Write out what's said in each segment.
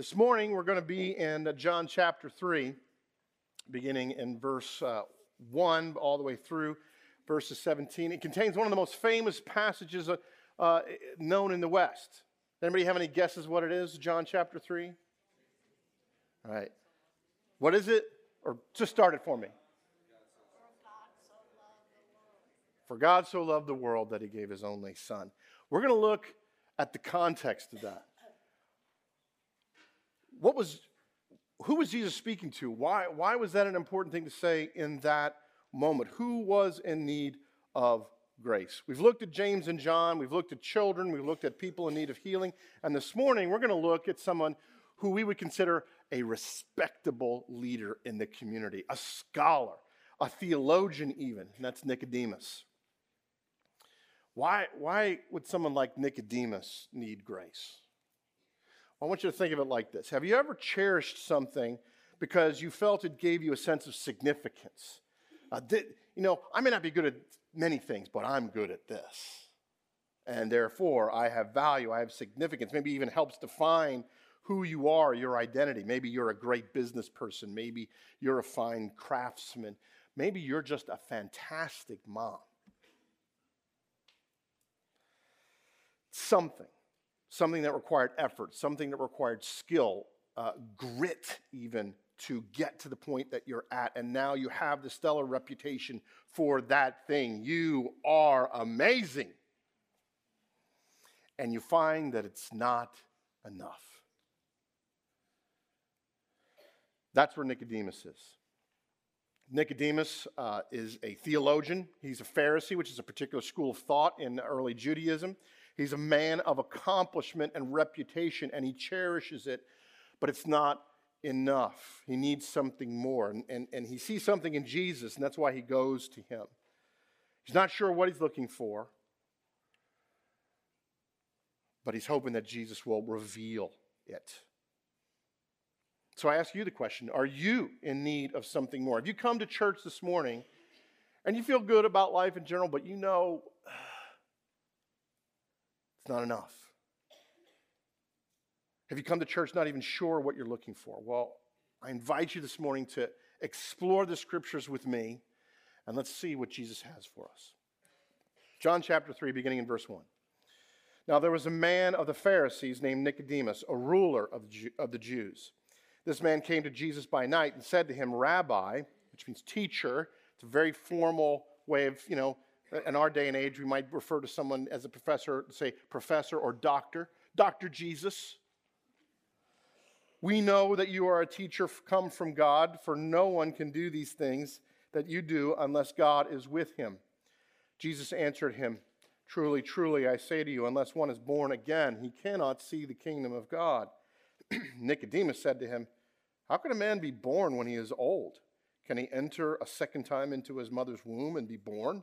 This morning, we're going to be in John chapter 3, beginning in verse uh, 1 all the way through verses 17. It contains one of the most famous passages uh, uh, known in the West. Anybody have any guesses what it is? John chapter 3? All right. What is it? Or just start it for me. For God so loved the world that he gave his only son. We're going to look at the context of that what was, who was Jesus speaking to? Why, why was that an important thing to say in that moment? Who was in need of grace? We've looked at James and John, we've looked at children, we've looked at people in need of healing, and this morning we're going to look at someone who we would consider a respectable leader in the community, a scholar, a theologian, even, and that's Nicodemus. Why, why would someone like Nicodemus need grace? I want you to think of it like this Have you ever cherished something because you felt it gave you a sense of significance? Uh, did, you know, I may not be good at many things, but I'm good at this. And therefore, I have value, I have significance, maybe even helps define who you are, your identity. Maybe you're a great business person, maybe you're a fine craftsman, maybe you're just a fantastic mom. Something something that required effort, something that required skill, uh, grit, even to get to the point that you're at. And now you have the stellar reputation for that thing. You are amazing. And you find that it's not enough. That's where Nicodemus is. Nicodemus uh, is a theologian. He's a Pharisee, which is a particular school of thought in early Judaism. He's a man of accomplishment and reputation, and he cherishes it, but it's not enough. He needs something more. And, and, and he sees something in Jesus, and that's why he goes to him. He's not sure what he's looking for, but he's hoping that Jesus will reveal it. So I ask you the question Are you in need of something more? Have you come to church this morning and you feel good about life in general, but you know not enough. Have you come to church not even sure what you're looking for? Well, I invite you this morning to explore the scriptures with me and let's see what Jesus has for us. John chapter 3, beginning in verse 1. Now there was a man of the Pharisees named Nicodemus, a ruler of the Jews. This man came to Jesus by night and said to him, Rabbi, which means teacher. It's a very formal way of, you know, in our day and age, we might refer to someone as a professor, say professor or doctor, Dr. Jesus. We know that you are a teacher come from God, for no one can do these things that you do unless God is with him. Jesus answered him, Truly, truly, I say to you, unless one is born again, he cannot see the kingdom of God. Nicodemus said to him, How can a man be born when he is old? Can he enter a second time into his mother's womb and be born?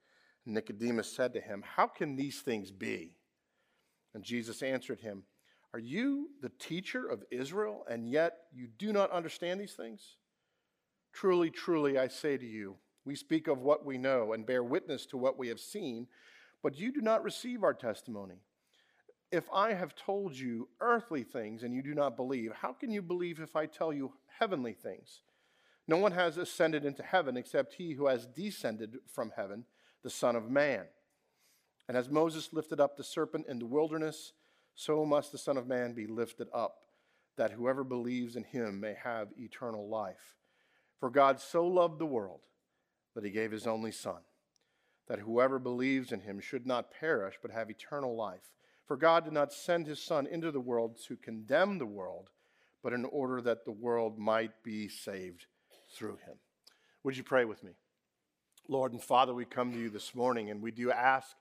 Nicodemus said to him, How can these things be? And Jesus answered him, Are you the teacher of Israel, and yet you do not understand these things? Truly, truly, I say to you, we speak of what we know and bear witness to what we have seen, but you do not receive our testimony. If I have told you earthly things and you do not believe, how can you believe if I tell you heavenly things? No one has ascended into heaven except he who has descended from heaven the Son of Man. And as Moses lifted up the serpent in the wilderness, so must the Son of Man be lifted up, that whoever believes in him may have eternal life. For God so loved the world that he gave his only Son, that whoever believes in him should not perish, but have eternal life. For God did not send his Son into the world to condemn the world, but in order that the world might be saved through him. Would you pray with me? Lord and Father, we come to you this morning and we do ask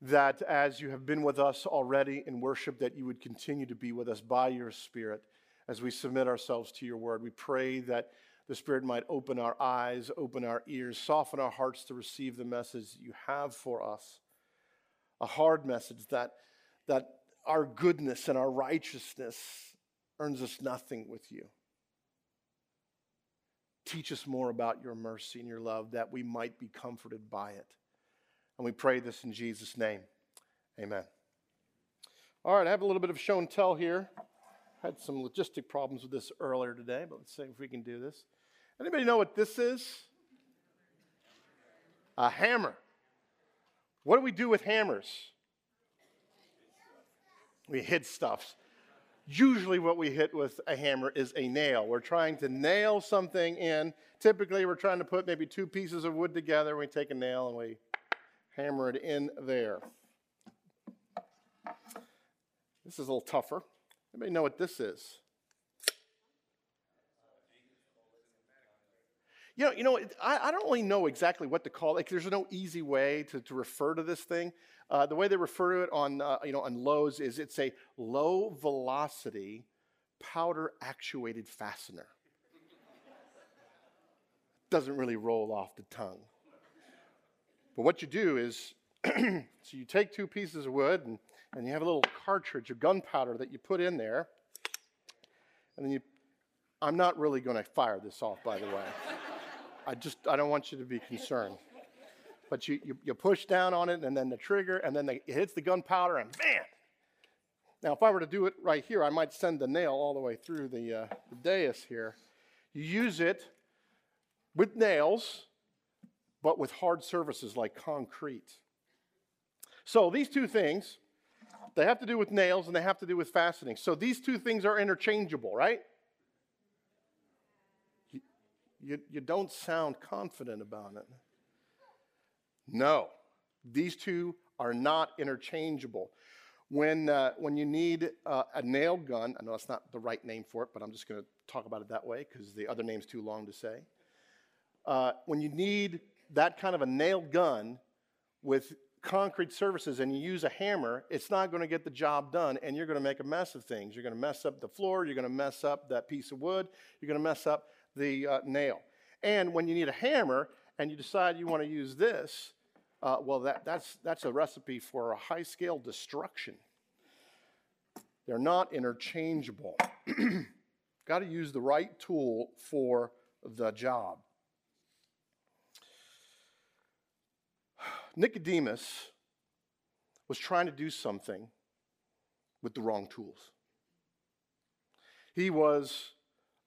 that as you have been with us already in worship, that you would continue to be with us by your Spirit as we submit ourselves to your word. We pray that the Spirit might open our eyes, open our ears, soften our hearts to receive the message you have for us. A hard message that, that our goodness and our righteousness earns us nothing with you. Teach us more about your mercy and your love that we might be comforted by it. And we pray this in Jesus' name. Amen. All right, I have a little bit of show and tell here. I Had some logistic problems with this earlier today, but let's see if we can do this. Anybody know what this is? A hammer. What do we do with hammers? We hit stuff. Usually, what we hit with a hammer is a nail. We're trying to nail something in. Typically, we're trying to put maybe two pieces of wood together. We take a nail and we hammer it in there. This is a little tougher. Anybody know what this is? You know, you know I, I don't really know exactly what to call it. Like, there's no easy way to, to refer to this thing. Uh, the way they refer to it on, uh, you know, on Lowe's is it's a low velocity powder actuated fastener. Doesn't really roll off the tongue. But what you do is, so you take two pieces of wood and, and you have a little cartridge of gunpowder that you put in there. And then you, I'm not really going to fire this off, by the way. I just, I don't want you to be concerned. But you, you, you, push down on it and then the trigger and then the, it hits the gunpowder and bam! Now, if I were to do it right here, I might send the nail all the way through the, uh, the dais here. You use it with nails but with hard surfaces like concrete. So these two things, they have to do with nails and they have to do with fastening. So these two things are interchangeable, right? You, you, you don't sound confident about it. No, these two are not interchangeable. When, uh, when you need uh, a nail gun, I know that's not the right name for it, but I'm just going to talk about it that way because the other name's too long to say. Uh, when you need that kind of a nailed gun with concrete surfaces and you use a hammer, it's not going to get the job done and you're going to make a mess of things. You're going to mess up the floor, you're going to mess up that piece of wood, you're going to mess up the uh, nail. And when you need a hammer and you decide you want to use this, uh, well, that, that's, that's a recipe for a high scale destruction. They're not interchangeable. Got to use the right tool for the job. Nicodemus was trying to do something with the wrong tools. He was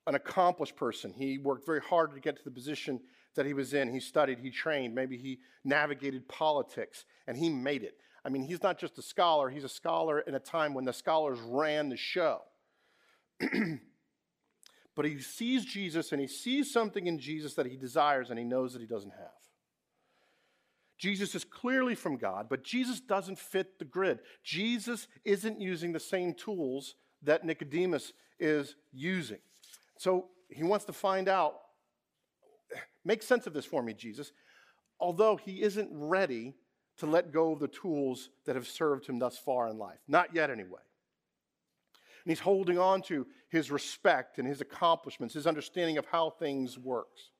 an accomplished person. He worked very hard to get to the position that he was in. He studied, he trained, maybe he navigated politics, and he made it. I mean, he's not just a scholar, he's a scholar in a time when the scholars ran the show. but he sees Jesus and he sees something in Jesus that he desires and he knows that he doesn't have. Jesus is clearly from God, but Jesus doesn't fit the grid. Jesus isn't using the same tools that Nicodemus is using. So he wants to find out make sense of this for me, Jesus. Although he isn't ready to let go of the tools that have served him thus far in life. Not yet, anyway. And he's holding on to his respect and his accomplishments, his understanding of how things works.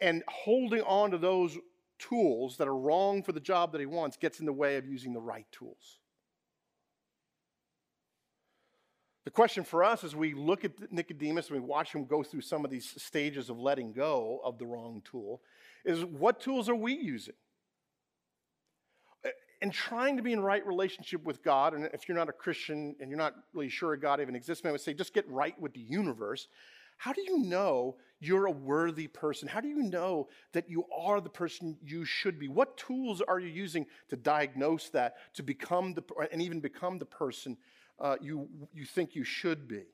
And holding on to those tools that are wrong for the job that he wants gets in the way of using the right tools. The question for us as we look at Nicodemus and we watch him go through some of these stages of letting go of the wrong tool is what tools are we using? Uh, and trying to be in right relationship with God, and if you're not a Christian and you're not really sure God even exists, I would say just get right with the universe. How do you know you're a worthy person? How do you know that you are the person you should be? What tools are you using to diagnose that, to become the, and even become the person uh, you, you think you should be?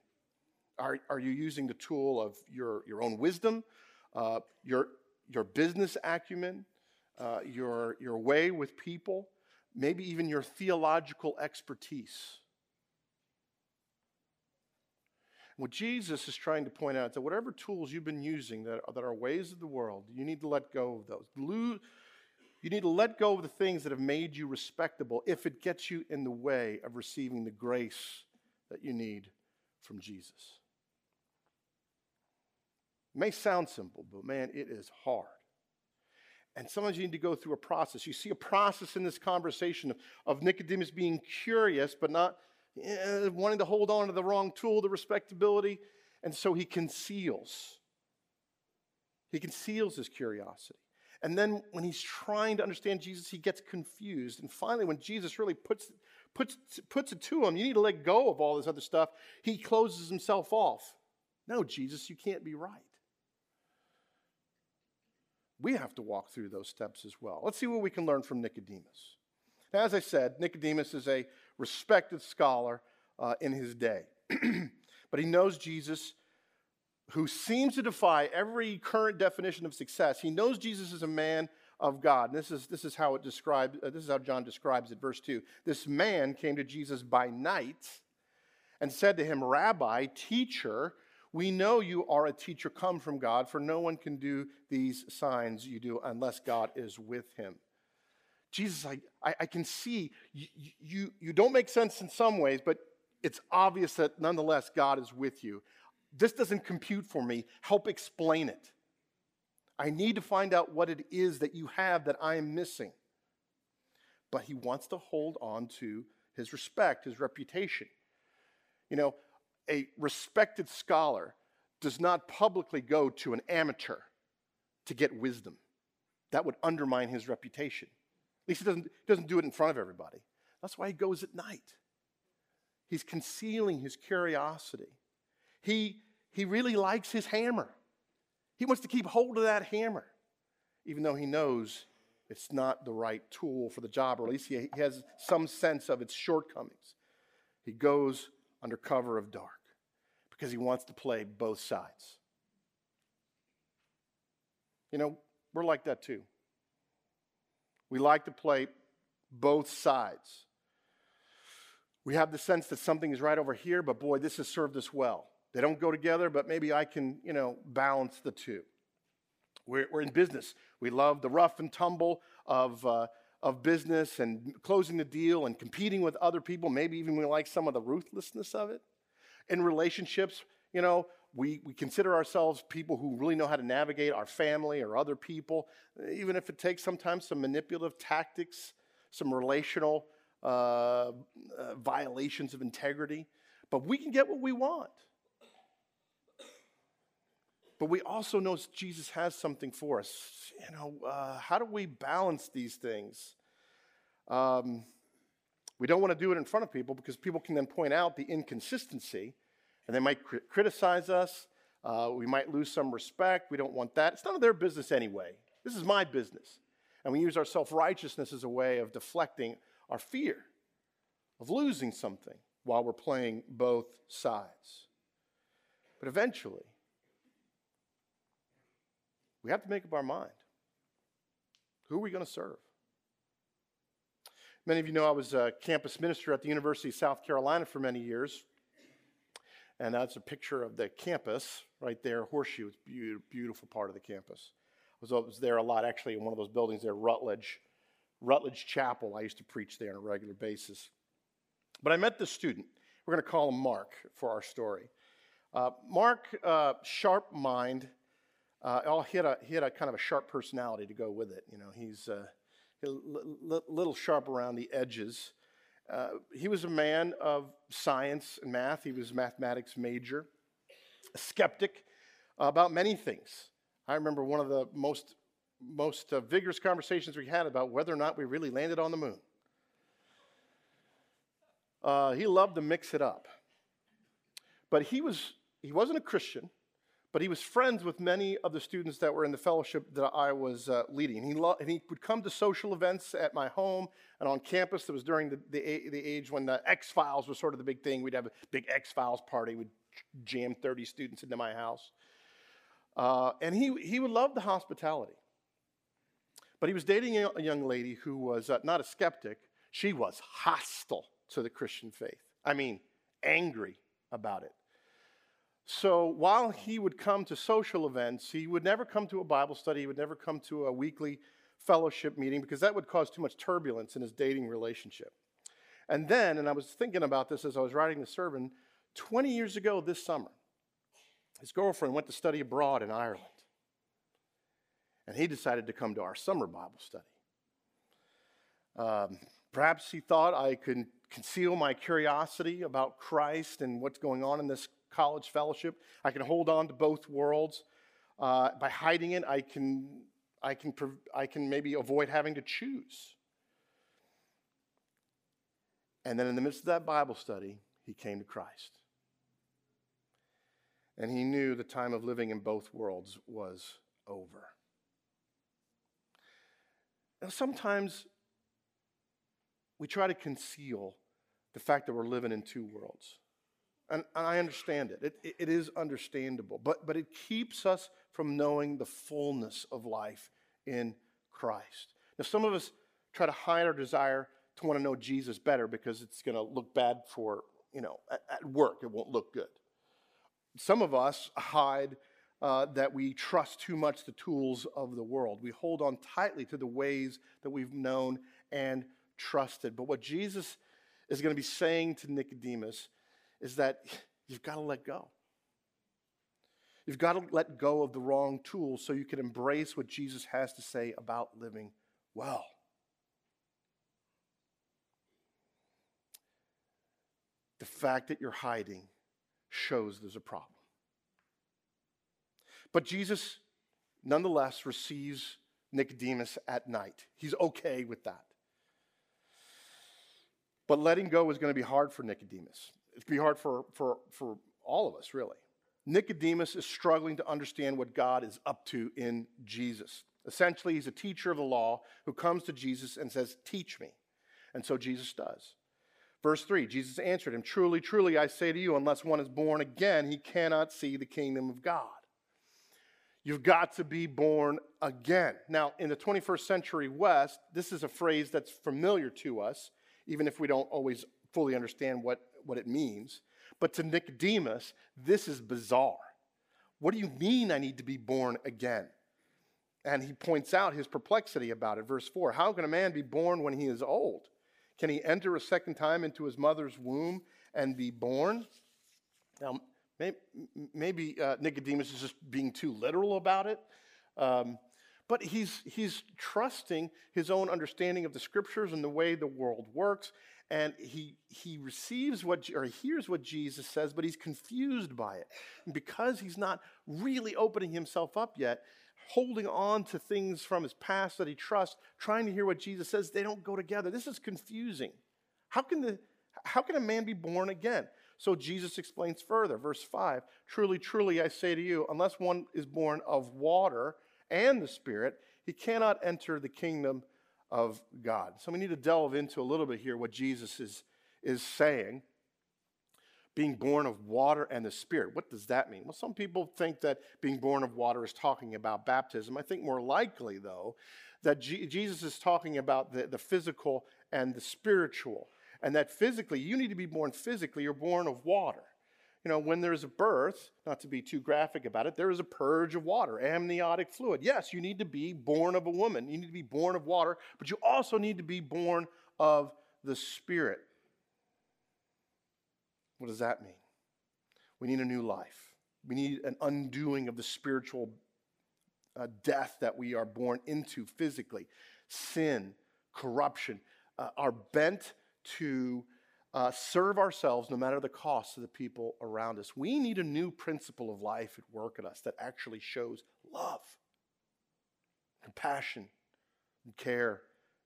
Are, are you using the tool of your, your own wisdom, uh, your, your business acumen, uh, your, your way with people, maybe even your theological expertise? What Jesus is trying to point out is that whatever tools you've been using that, that are ways of the world, you need to let go of those. You need to let go of the things that have made you respectable if it gets you in the way of receiving the grace that you need from Jesus. It may sound simple, but man, it is hard. And sometimes you need to go through a process. You see a process in this conversation of, of Nicodemus being curious, but not eh, wanting to hold on to the wrong tool, the respectability. And so he conceals. He conceals his curiosity. And then when he's trying to understand Jesus, he gets confused. And finally, when Jesus really puts, puts, puts it to him, you need to let go of all this other stuff, he closes himself off. No, Jesus, you can't be right we have to walk through those steps as well. Let's see what we can learn from Nicodemus. Now, as I said, Nicodemus is a respected scholar uh, in his day, but he knows Jesus, who seems to defy every current definition of success. He knows Jesus is a man of God. And this is, this is how it describes, uh, this is how John describes it, verse 2. This man came to Jesus by night and said to him, Rabbi, teacher, we know you are a teacher come from God, for no one can do these signs you do unless God is with him. Jesus, I, I, I can see you, you, you don't make sense in some ways, but it's obvious that nonetheless God is with you. This doesn't compute for me. Help explain it. I need to find out what it is that you have that I am missing. But he wants to hold on to his respect, his reputation. You know, a respected scholar does not publicly go to an amateur to get wisdom. That would undermine his reputation. At least he doesn't, doesn't do it in front of everybody. That's why he goes at night. He's concealing his curiosity. He, he really likes his hammer. He wants to keep hold of that hammer, even though he knows it's not the right tool for the job, or at least he, has some sense of its shortcomings. He goes under cover of dark because he wants to play both sides. You know, we're like that too. We like to play both sides. We have the sense that something is right over here, but boy, this has served us well. They don't go together, but maybe I can, you know, balance the two. We're, we're in business. We love the rough and tumble of, uh, of business and closing the deal and competing with other people. Maybe even we like some of the ruthlessness of it. In relationships, you know, we, we consider ourselves people who really know how to navigate our family or other people, even if it takes sometimes some manipulative tactics, some relational uh, uh, violations of integrity. But we can get what we want. But we also know Jesus has something for us. You know, uh, how do we balance these things? Um, we don't want to do it in front of people because people can then point out the inconsistency and they might cr- criticize us. Uh, we might lose some respect. We don't want that. It's none of their business anyway. This is my business. And we use our self righteousness as a way of deflecting our fear of losing something while we're playing both sides. But eventually, we have to make up our mind. Who are we going to serve? Many of you know I was a campus minister at the University of South Carolina for many years. And that's a picture of the campus right there, Horseshoe. It's a beautiful part of the campus. I was, I was there a lot, actually, in one of those buildings there, Rutledge. Rutledge Chapel. I used to preach there on a regular basis. But I met this student. We're going to call him Mark for our story. Uh, Mark, uh, sharp mind. Uh, he, had a, he had a kind of a sharp personality to go with it. You know, he's uh, a little sharp around the edges. Uh, he was a man of science and math. He was a mathematics major, a skeptic about many things. I remember one of the most, most uh, vigorous conversations we had about whether or not we really landed on the moon. Uh, he loved to mix it up. But he, was, he wasn't a Christian but he was friends with many of the students that were in the fellowship that I was uh, leading. He, lo- and he would come to social events at my home and on campus. That was during the, the, the age when the X Files was sort of the big thing. We'd have a big X Files party. We'd jam 30 students into my house. Uh, and he, he would love the hospitality. But he was dating a young lady who was uh, not a skeptic, she was hostile to the Christian faith. I mean, angry about it. So while he would come to social events, he would never come to a Bible study, he would never come to a weekly fellowship meeting because that would cause too much turbulence in his dating relationship. And then, and I was thinking about this as I was writing the sermon, 20 years ago this summer, his girlfriend went to study abroad in Ireland. And he decided to come to our summer Bible study. Um, perhaps he thought I could conceal my curiosity about Christ and what's going on in this college fellowship. I can hold on to both worlds. Uh, by hiding it, I can, I, can, I can maybe avoid having to choose. And then in the midst of that Bible study, he came to Christ. And he knew the time of living in both worlds was over. Now, sometimes we try to conceal the fact that we're living in two worlds. And, and I understand it. It, it. is understandable. But, but it keeps us from knowing the fullness of life in Christ. Now, some of us try to hide our desire to want to know Jesus better because it's going to look bad for, you know, at, at, work. It won't look good. Some of us hide uh, that we trust too much the tools of the world. We hold on tightly to the ways that we've known and trusted. But what Jesus is going to be saying to Nicodemus is that you've got to let go. You've got to let go of the wrong tools so you can embrace what Jesus has to say about living well. The fact that you're hiding shows there's a problem. But Jesus, nonetheless, receives Nicodemus at night. He's okay with that. But letting go is going to be hard for Nicodemus. Going to be hard for, for, for all of us, really. Nicodemus is struggling to understand what God is up to in Jesus. Essentially, he's a teacher of the law who comes to Jesus and says, Teach me. And so Jesus does. Verse 3 Jesus answered him, Truly, truly, I say to you, unless one is born again, he cannot see the kingdom of God. You've got to be born again. Now, in the 21st century West, this is a phrase that's familiar to us, even if we don't always fully understand what, what it means. But to Nicodemus, this is bizarre. What do you mean I need to be born again? And he points out his perplexity about it. Verse 4 How can a man be born when he is old? Can he enter a second time into his mother's womb and be born? Now, maybe, uh, Nicodemus is just being too literal about it. Um, but he's, he's trusting his own understanding of the scriptures and the way the world works. And he, he receives what, or hears what Jesus says, but he's confused by it. And because he's not really opening himself up yet, holding on to things from his past that he trusts, trying to hear what Jesus says, they don't go together. This is confusing. How can, the, how can a man be born again? So Jesus explains further, verse 5 Truly, truly, I say to you, unless one is born of water and the Spirit, he cannot enter the kingdom of God. So we need to delve into a little bit here what Jesus is, is saying being born of water and the Spirit. What does that mean? Well, some people think that being born of water is talking about baptism. I think more likely, though, that G- Jesus is talking about the, the physical and the spiritual. And that physically, you need to be born physically, you're born of water. You know, when there's a birth, not to be too graphic about it, there is a purge of water, amniotic fluid. Yes, you need to be born of a woman. You need to be born of water, but you also need to be born of the Spirit. What does that mean? We need a new life. We need an undoing of the spiritual uh, death that we are born into physically sin, corruption, uh, are bent to uh, serve ourselves no matter the cost to the people around us. We need a new principle of life at work in us that actually shows love, compassion, and care,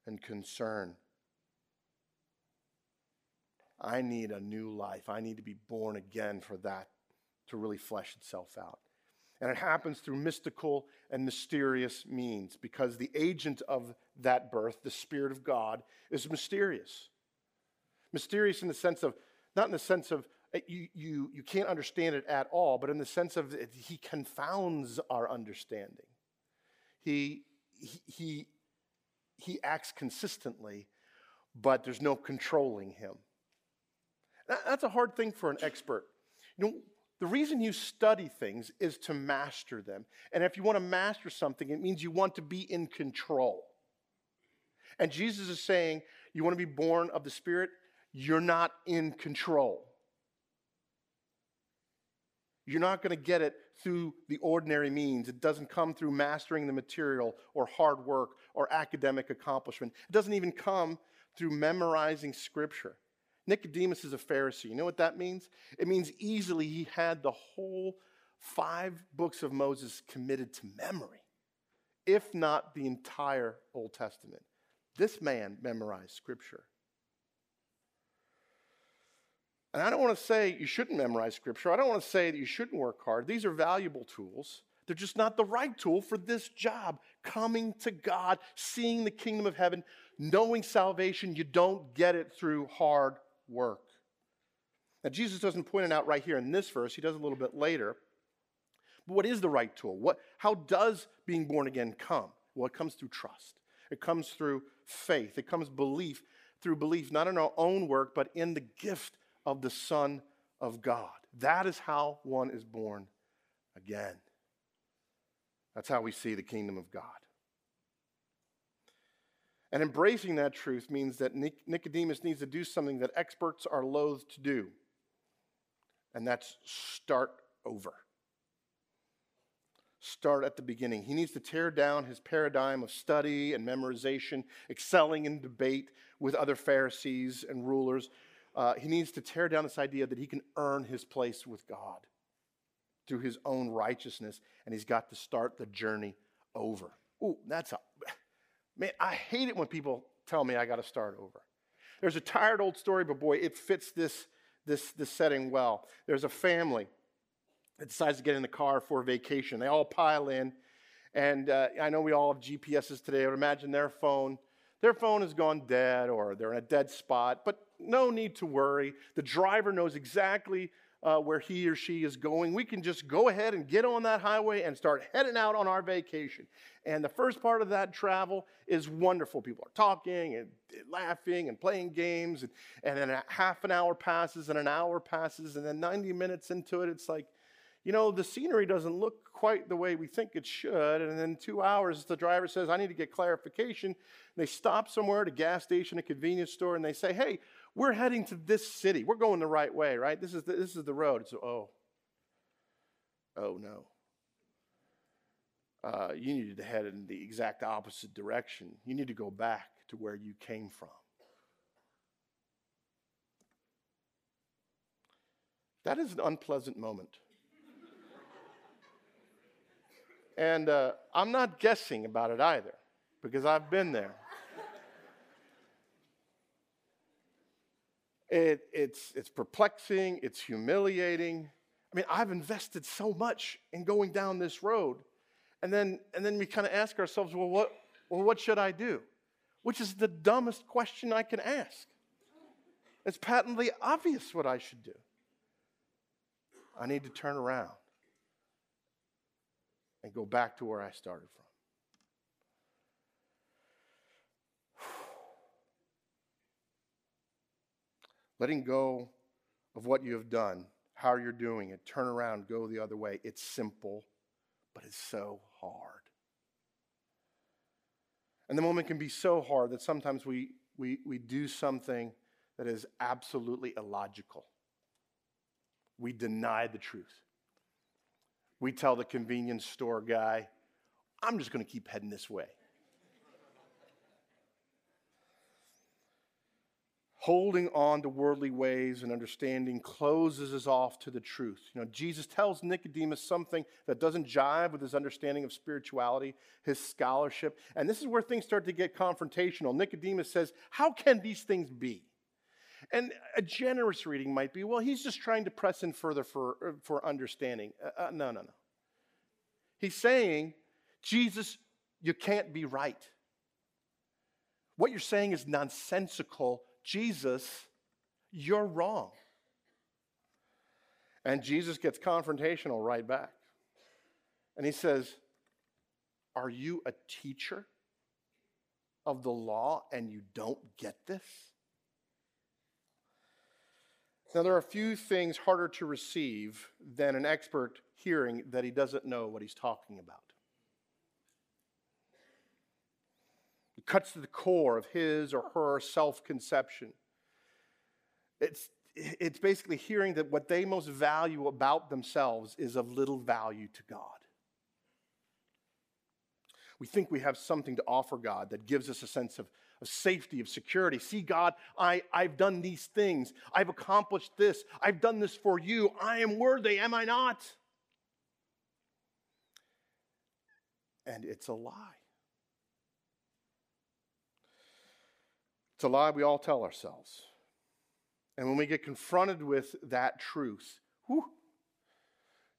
and concern. I need a new life. I need to be born again for that to really flesh itself out. And it happens through mystical and mysterious means because the agent of that birth, the Spirit of God, is mysterious. Mysterious in the sense of, not in the sense of eh, you, you, you can't understand it at all, but in the sense of it, he confounds our understanding. He, he, he, he acts consistently, but there's no controlling him. That's a hard thing for an expert. You know, the reason you study things is to master them. And if you want to master something, it means you want to be in control. And Jesus is saying, you want to be born of the Spirit? You're not in control. You're not going to get it through the ordinary means. It doesn't come through mastering the material or hard work or academic accomplishment. It doesn't even come through memorizing scripture. Nicodemus is a Pharisee. You know what that means? It means easily he had the whole five books of Moses committed to memory, if not the entire Old Testament. This man memorized scripture. And I don't want to say you shouldn't memorize scripture. I don't want to say that you shouldn't work hard. These are valuable tools. They're just not the right tool for this job. Coming to God, seeing the kingdom of heaven, knowing salvation, you don't get it through hard work. Now, Jesus doesn't point it out right here in this verse, he does a little bit later. But what is the right tool? What, how does being born again come? Well, it comes through trust, it comes through faith, it comes belief through belief, not in our own work, but in the gift of the Son of God. That is how one is born again. That's how we see the kingdom of God. And embracing that truth means that Nicodemus needs to do something that experts are loath to do, and that's start over. Start at the beginning. He needs to tear down his paradigm of study and memorization, excelling in debate with other Pharisees and rulers, uh, he needs to tear down this idea that he can earn his place with God through his own righteousness, and he's got to start the journey over. Ooh, that's a man. I hate it when people tell me I got to start over. There's a tired old story, but boy, it fits this this this setting well. There's a family that decides to get in the car for a vacation. They all pile in, and uh, I know we all have GPSs today. I would imagine their phone their phone has gone dead or they're in a dead spot, but no need to worry. The driver knows exactly uh, where he or she is going. We can just go ahead and get on that highway and start heading out on our vacation. And the first part of that travel is wonderful. People are talking and laughing and playing games. And, and then a half an hour passes and an hour passes. And then 90 minutes into it, it's like, you know, the scenery doesn't look quite the way we think it should. And then two hours, the driver says, I need to get clarification. And they stop somewhere at a gas station, a convenience store, and they say, Hey, we're heading to this city. We're going the right way, right? This is the, this is the road. So, oh, oh no. Uh, you need to head in the exact opposite direction. You need to go back to where you came from. That is an unpleasant moment. And uh, I'm not guessing about it either, because I've been there. It, it's, it's perplexing, it's humiliating. I mean, I've invested so much in going down this road. And then, and then we kind of ask ourselves, well what, well, what should I do? Which is the dumbest question I can ask. It's patently obvious what I should do. I need to turn around and go back to where I started from. Letting go of what you have done, how you're doing it, turn around, go the other way. It's simple, but it's so hard. And the moment can be so hard that sometimes we, we, we do something that is absolutely illogical. We deny the truth we tell the convenience store guy, I'm just going to keep heading this way. Holding on to worldly ways and understanding closes us off to the truth. You know, Jesus tells Nicodemus something that doesn't jive with his understanding of spirituality, his scholarship. And this is where things start to get confrontational. Nicodemus says, How can these things be? And a generous reading might be, well, he's just trying to press in further for, uh, for understanding. Uh, uh, no, no, no. He's saying, Jesus, you can't be right. What you're saying is nonsensical. Jesus, you're wrong. And Jesus gets confrontational right back. And he says, Are you a teacher of the law and you don't get this? Now, there are a few things harder to receive than an expert hearing that he doesn't know what he's talking about. Cuts to the core of his or her self conception. It's, it's basically hearing that what they most value about themselves is of little value to God. We think we have something to offer God that gives us a sense of, of safety, of security. See, God, I, I've done these things. I've accomplished this. I've done this for you. I am worthy, am I not? And it's a lie. It's a lie we all tell ourselves. And when we get confronted with that truth, whew,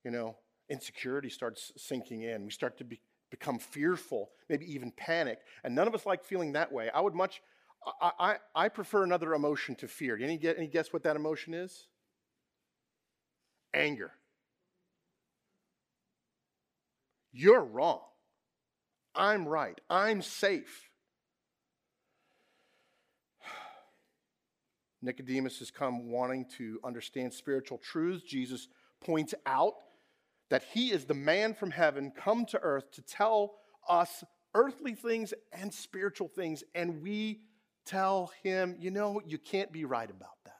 you know, insecurity starts sinking in. We start to be, become fearful, maybe even panic. And none of us like feeling that way. I would much, I, I, I prefer another emotion to fear. Any, get, any guess what that emotion is? Anger. You're wrong. I'm right. I'm safe. Nicodemus has come wanting to understand spiritual truths. Jesus points out that he is the man from heaven come to earth to tell us earthly things and spiritual things, and we tell him, you know, you can't be right about that.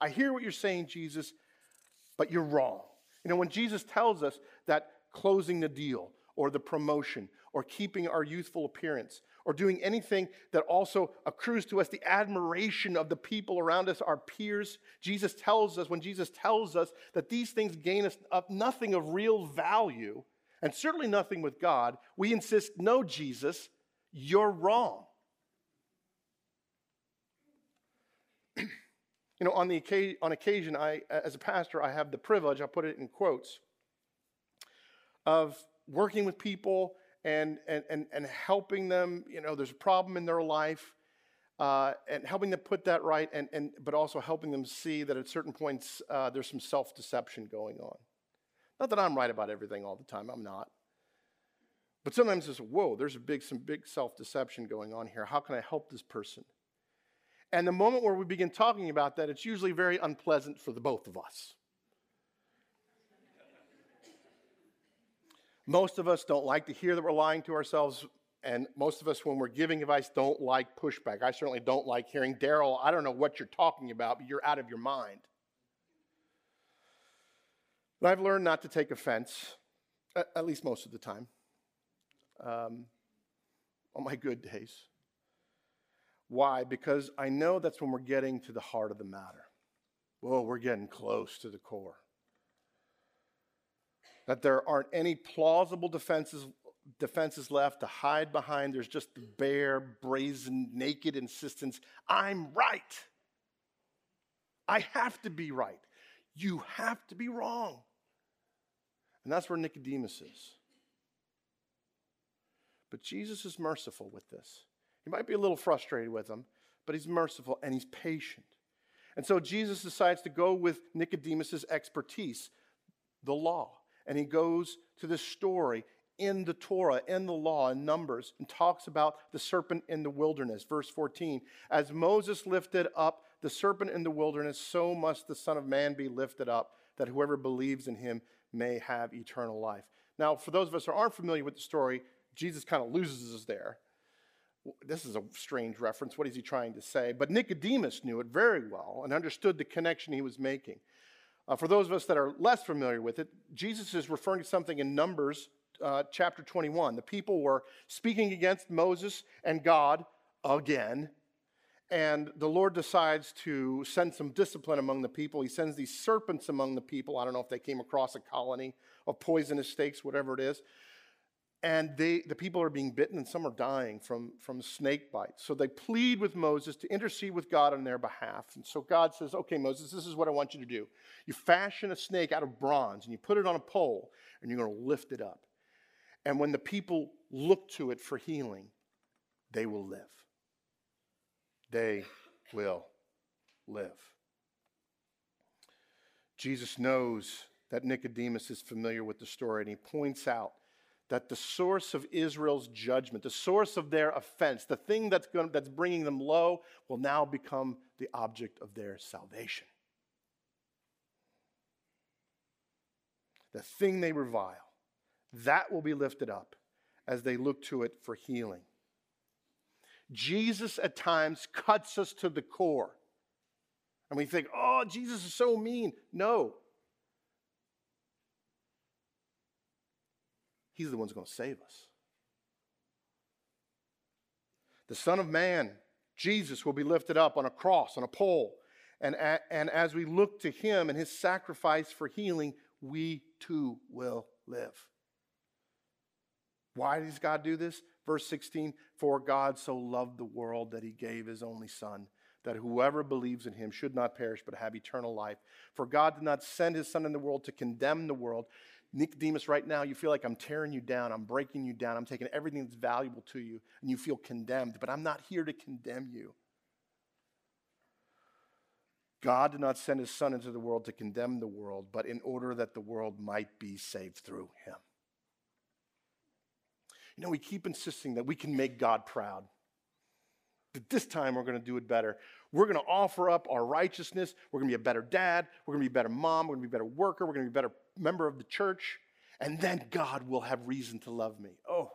I hear what you're saying, Jesus, but you're wrong. You know, when Jesus tells us that closing the deal or the promotion or keeping our youthful appearance or doing anything that also accrues to us the admiration of the people around us, our peers. Jesus tells us, when Jesus tells us that these things gain us up nothing of real value, and certainly nothing with God, we insist, no, Jesus, you're wrong. you know, on, the on occasion, I, as a pastor, I have the privilege, I'll put it in quotes, of working with people and, and, and, and helping them, you know, there's a problem in their life, uh, and helping them put that right, and, and, but also helping them see that at certain points uh, there's some self deception going on. Not that I'm right about everything all the time, I'm not. But sometimes it's, whoa, there's a big, some big self deception going on here. How can I help this person? And the moment where we begin talking about that, it's usually very unpleasant for the both of us. Most of us don't like to hear that we're lying to ourselves, and most of us, when we're giving advice, don't like pushback. I certainly don't like hearing, Daryl, I don't know what you're talking about, but you're out of your mind. But I've learned not to take offense, at least most of the time, um, on my good days. Why? Because I know that's when we're getting to the heart of the matter. Well, we're getting close to the core that there aren't any plausible defenses, defenses left to hide behind. There's just the bare, brazen, naked insistence I'm right. I have to be right. You have to be wrong. And that's where Nicodemus is. But Jesus is merciful with this. He might be a little frustrated with him, but he's merciful and he's patient. And so Jesus decides to go with Nicodemus's expertise, the law and he goes to this story in the Torah, in the law, in Numbers, and talks about the serpent in the wilderness. Verse 14 As Moses lifted up the serpent in the wilderness, so must the Son of Man be lifted up, that whoever believes in him may have eternal life. Now, for those of us who aren't familiar with the story, Jesus kind of loses us there. This is a strange reference. What is he trying to say? But Nicodemus knew it very well and understood the connection he was making. Uh, for those of us that are less familiar with it, Jesus is referring to something in Numbers uh, chapter 21. The people were speaking against Moses and God again, and the Lord decides to send some discipline among the people. He sends these serpents among the people. I don't know if they came across a colony of poisonous snakes, whatever it is and they, the people are being bitten and some are dying from, from snake bites. So they plead with Moses to intercede with God on their behalf. And so God says, Okay, Moses, this is what I want you to do. You fashion a snake out of bronze and you put it on a pole and you're going to lift it up. And when the people look to it for healing, they will live. They will live. Jesus knows that Nicodemus is familiar with the story and he points out that the source of Israel's judgment, the source of their offense, the thing that's, going, that's bringing them low, will now become the object of their salvation. The thing they revile, that will be lifted up as they look to it for healing. Jesus at times cuts us to the core. And we think, oh, Jesus is so mean. No. He's the one who's going to save us. The Son of Man, Jesus, will be lifted up on a cross, on a pole. And, and as we look to him and his sacrifice for healing, we too will live. Why does God do this? Verse 16 For God so loved the world that he gave his only Son, that whoever believes in him should not perish but have eternal life. For God did not send his Son in the world to condemn the world. Nicodemus, right now, you feel like I'm tearing you down, I'm breaking you down, I'm taking everything that's valuable to you, and you feel condemned, but I'm not here to condemn you. God did not send his Son into the world to condemn the world, but in order that the world might be saved through him. You know, we keep insisting that we can make God proud. That this time we're going to do it better. We're going to offer up our righteousness. We're going to be a better dad. We're going to be a better mom. We're going to be a better worker. We're going to be a better member of the church. And then God will have reason to love me. Oh.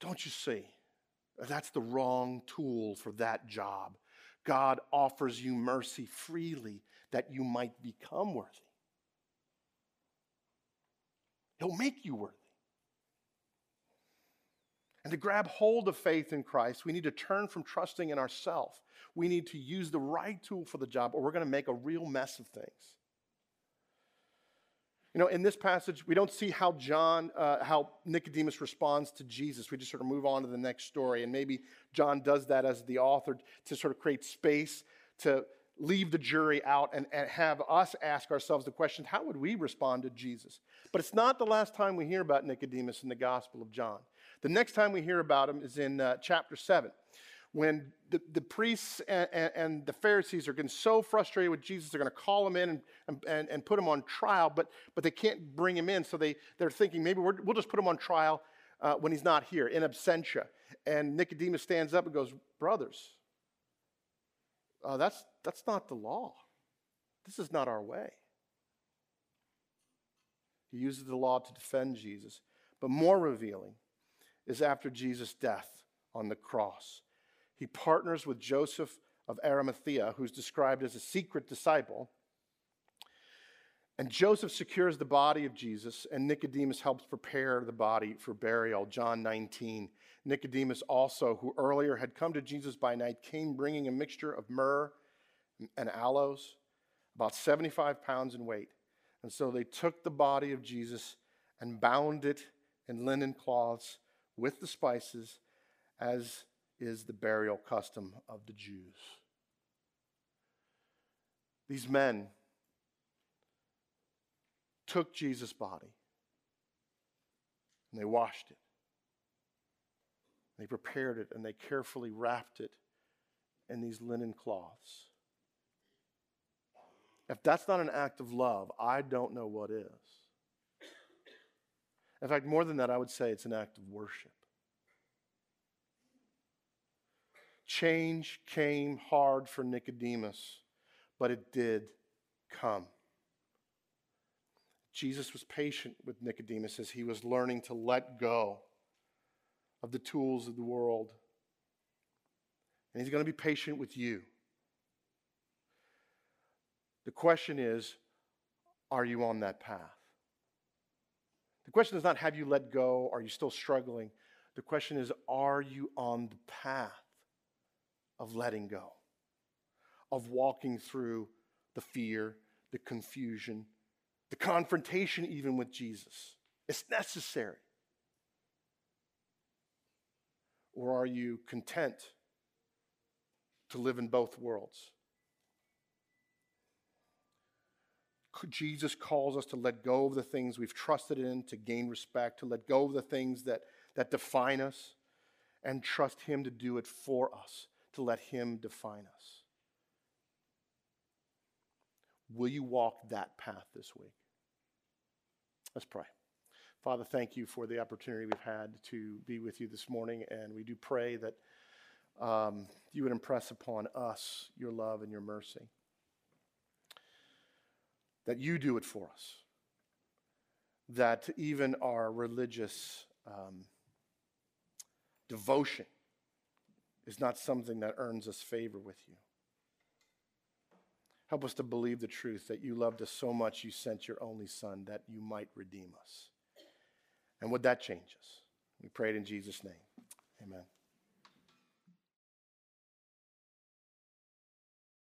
Don't you see? That's the wrong tool for that job. God offers you mercy freely that you might become worthy. He'll make you worthy. And to grab hold of faith in Christ, we need to turn from trusting in ourselves. We need to use the right tool for the job, or we're going to make a real mess of things. You know, in this passage, we don't see how John, uh, how Nicodemus responds to Jesus. We just sort of move on to the next story. And maybe John does that as the author to sort of create space to leave the jury out and, and have us ask ourselves the question how would we respond to Jesus? But it's not the last time we hear about Nicodemus in the Gospel of John. The next time we hear about him is in uh, chapter 7, when the, the priests and, and, and, the Pharisees are getting so frustrated with Jesus, they're going to call him in and, and, and put him on trial, but, but they can't bring him in. So they, they're thinking maybe we will just put him on trial uh, when he's not here, in absentia. And Nicodemus stands up and goes, Brothers, uh, that's, that's not the law. This is not our way. He uses the law to defend Jesus. But more revealing is after Jesus' death on the cross. He partners with Joseph of Arimathea, who's described as a secret disciple. And Joseph secures the body of Jesus, and Nicodemus helps prepare the body for burial. John 19. Nicodemus also, who earlier had come to Jesus by night, came bringing a mixture of myrrh and aloes, about 75 pounds in weight. And so they took the body of Jesus and bound it in linen cloths with the spices, as is the burial custom of the Jews. These men took Jesus' body and they washed it. They prepared it and they carefully wrapped it in these linen cloths. If that's not an act of love, I don't know what is. In fact, more than that, I would say it's an act of worship. Change came hard for Nicodemus, but it did come. Jesus was patient with Nicodemus as he was learning to let go of the tools of the world. And he's going to be patient with you. The question is are you on that path? The question is not have you let go? Are you still struggling? The question is are you on the path of letting go, of walking through the fear, the confusion, the confrontation, even with Jesus? It's necessary. Or are you content to live in both worlds? Jesus calls us to let go of the things we've trusted in to gain respect, to let go of the things that, that define us, and trust Him to do it for us, to let Him define us. Will you walk that path this week? Let's pray. Father, thank you for the opportunity we've had to be with you this morning, and we do pray that um, you would impress upon us your love and your mercy that you do it for us. That even our religious um, devotion is not something that earns us favor with you. Help us to believe the truth that you loved us so much you sent your only Son that you might redeem us. And would that change us? We pray it in Jesus' name. Amen.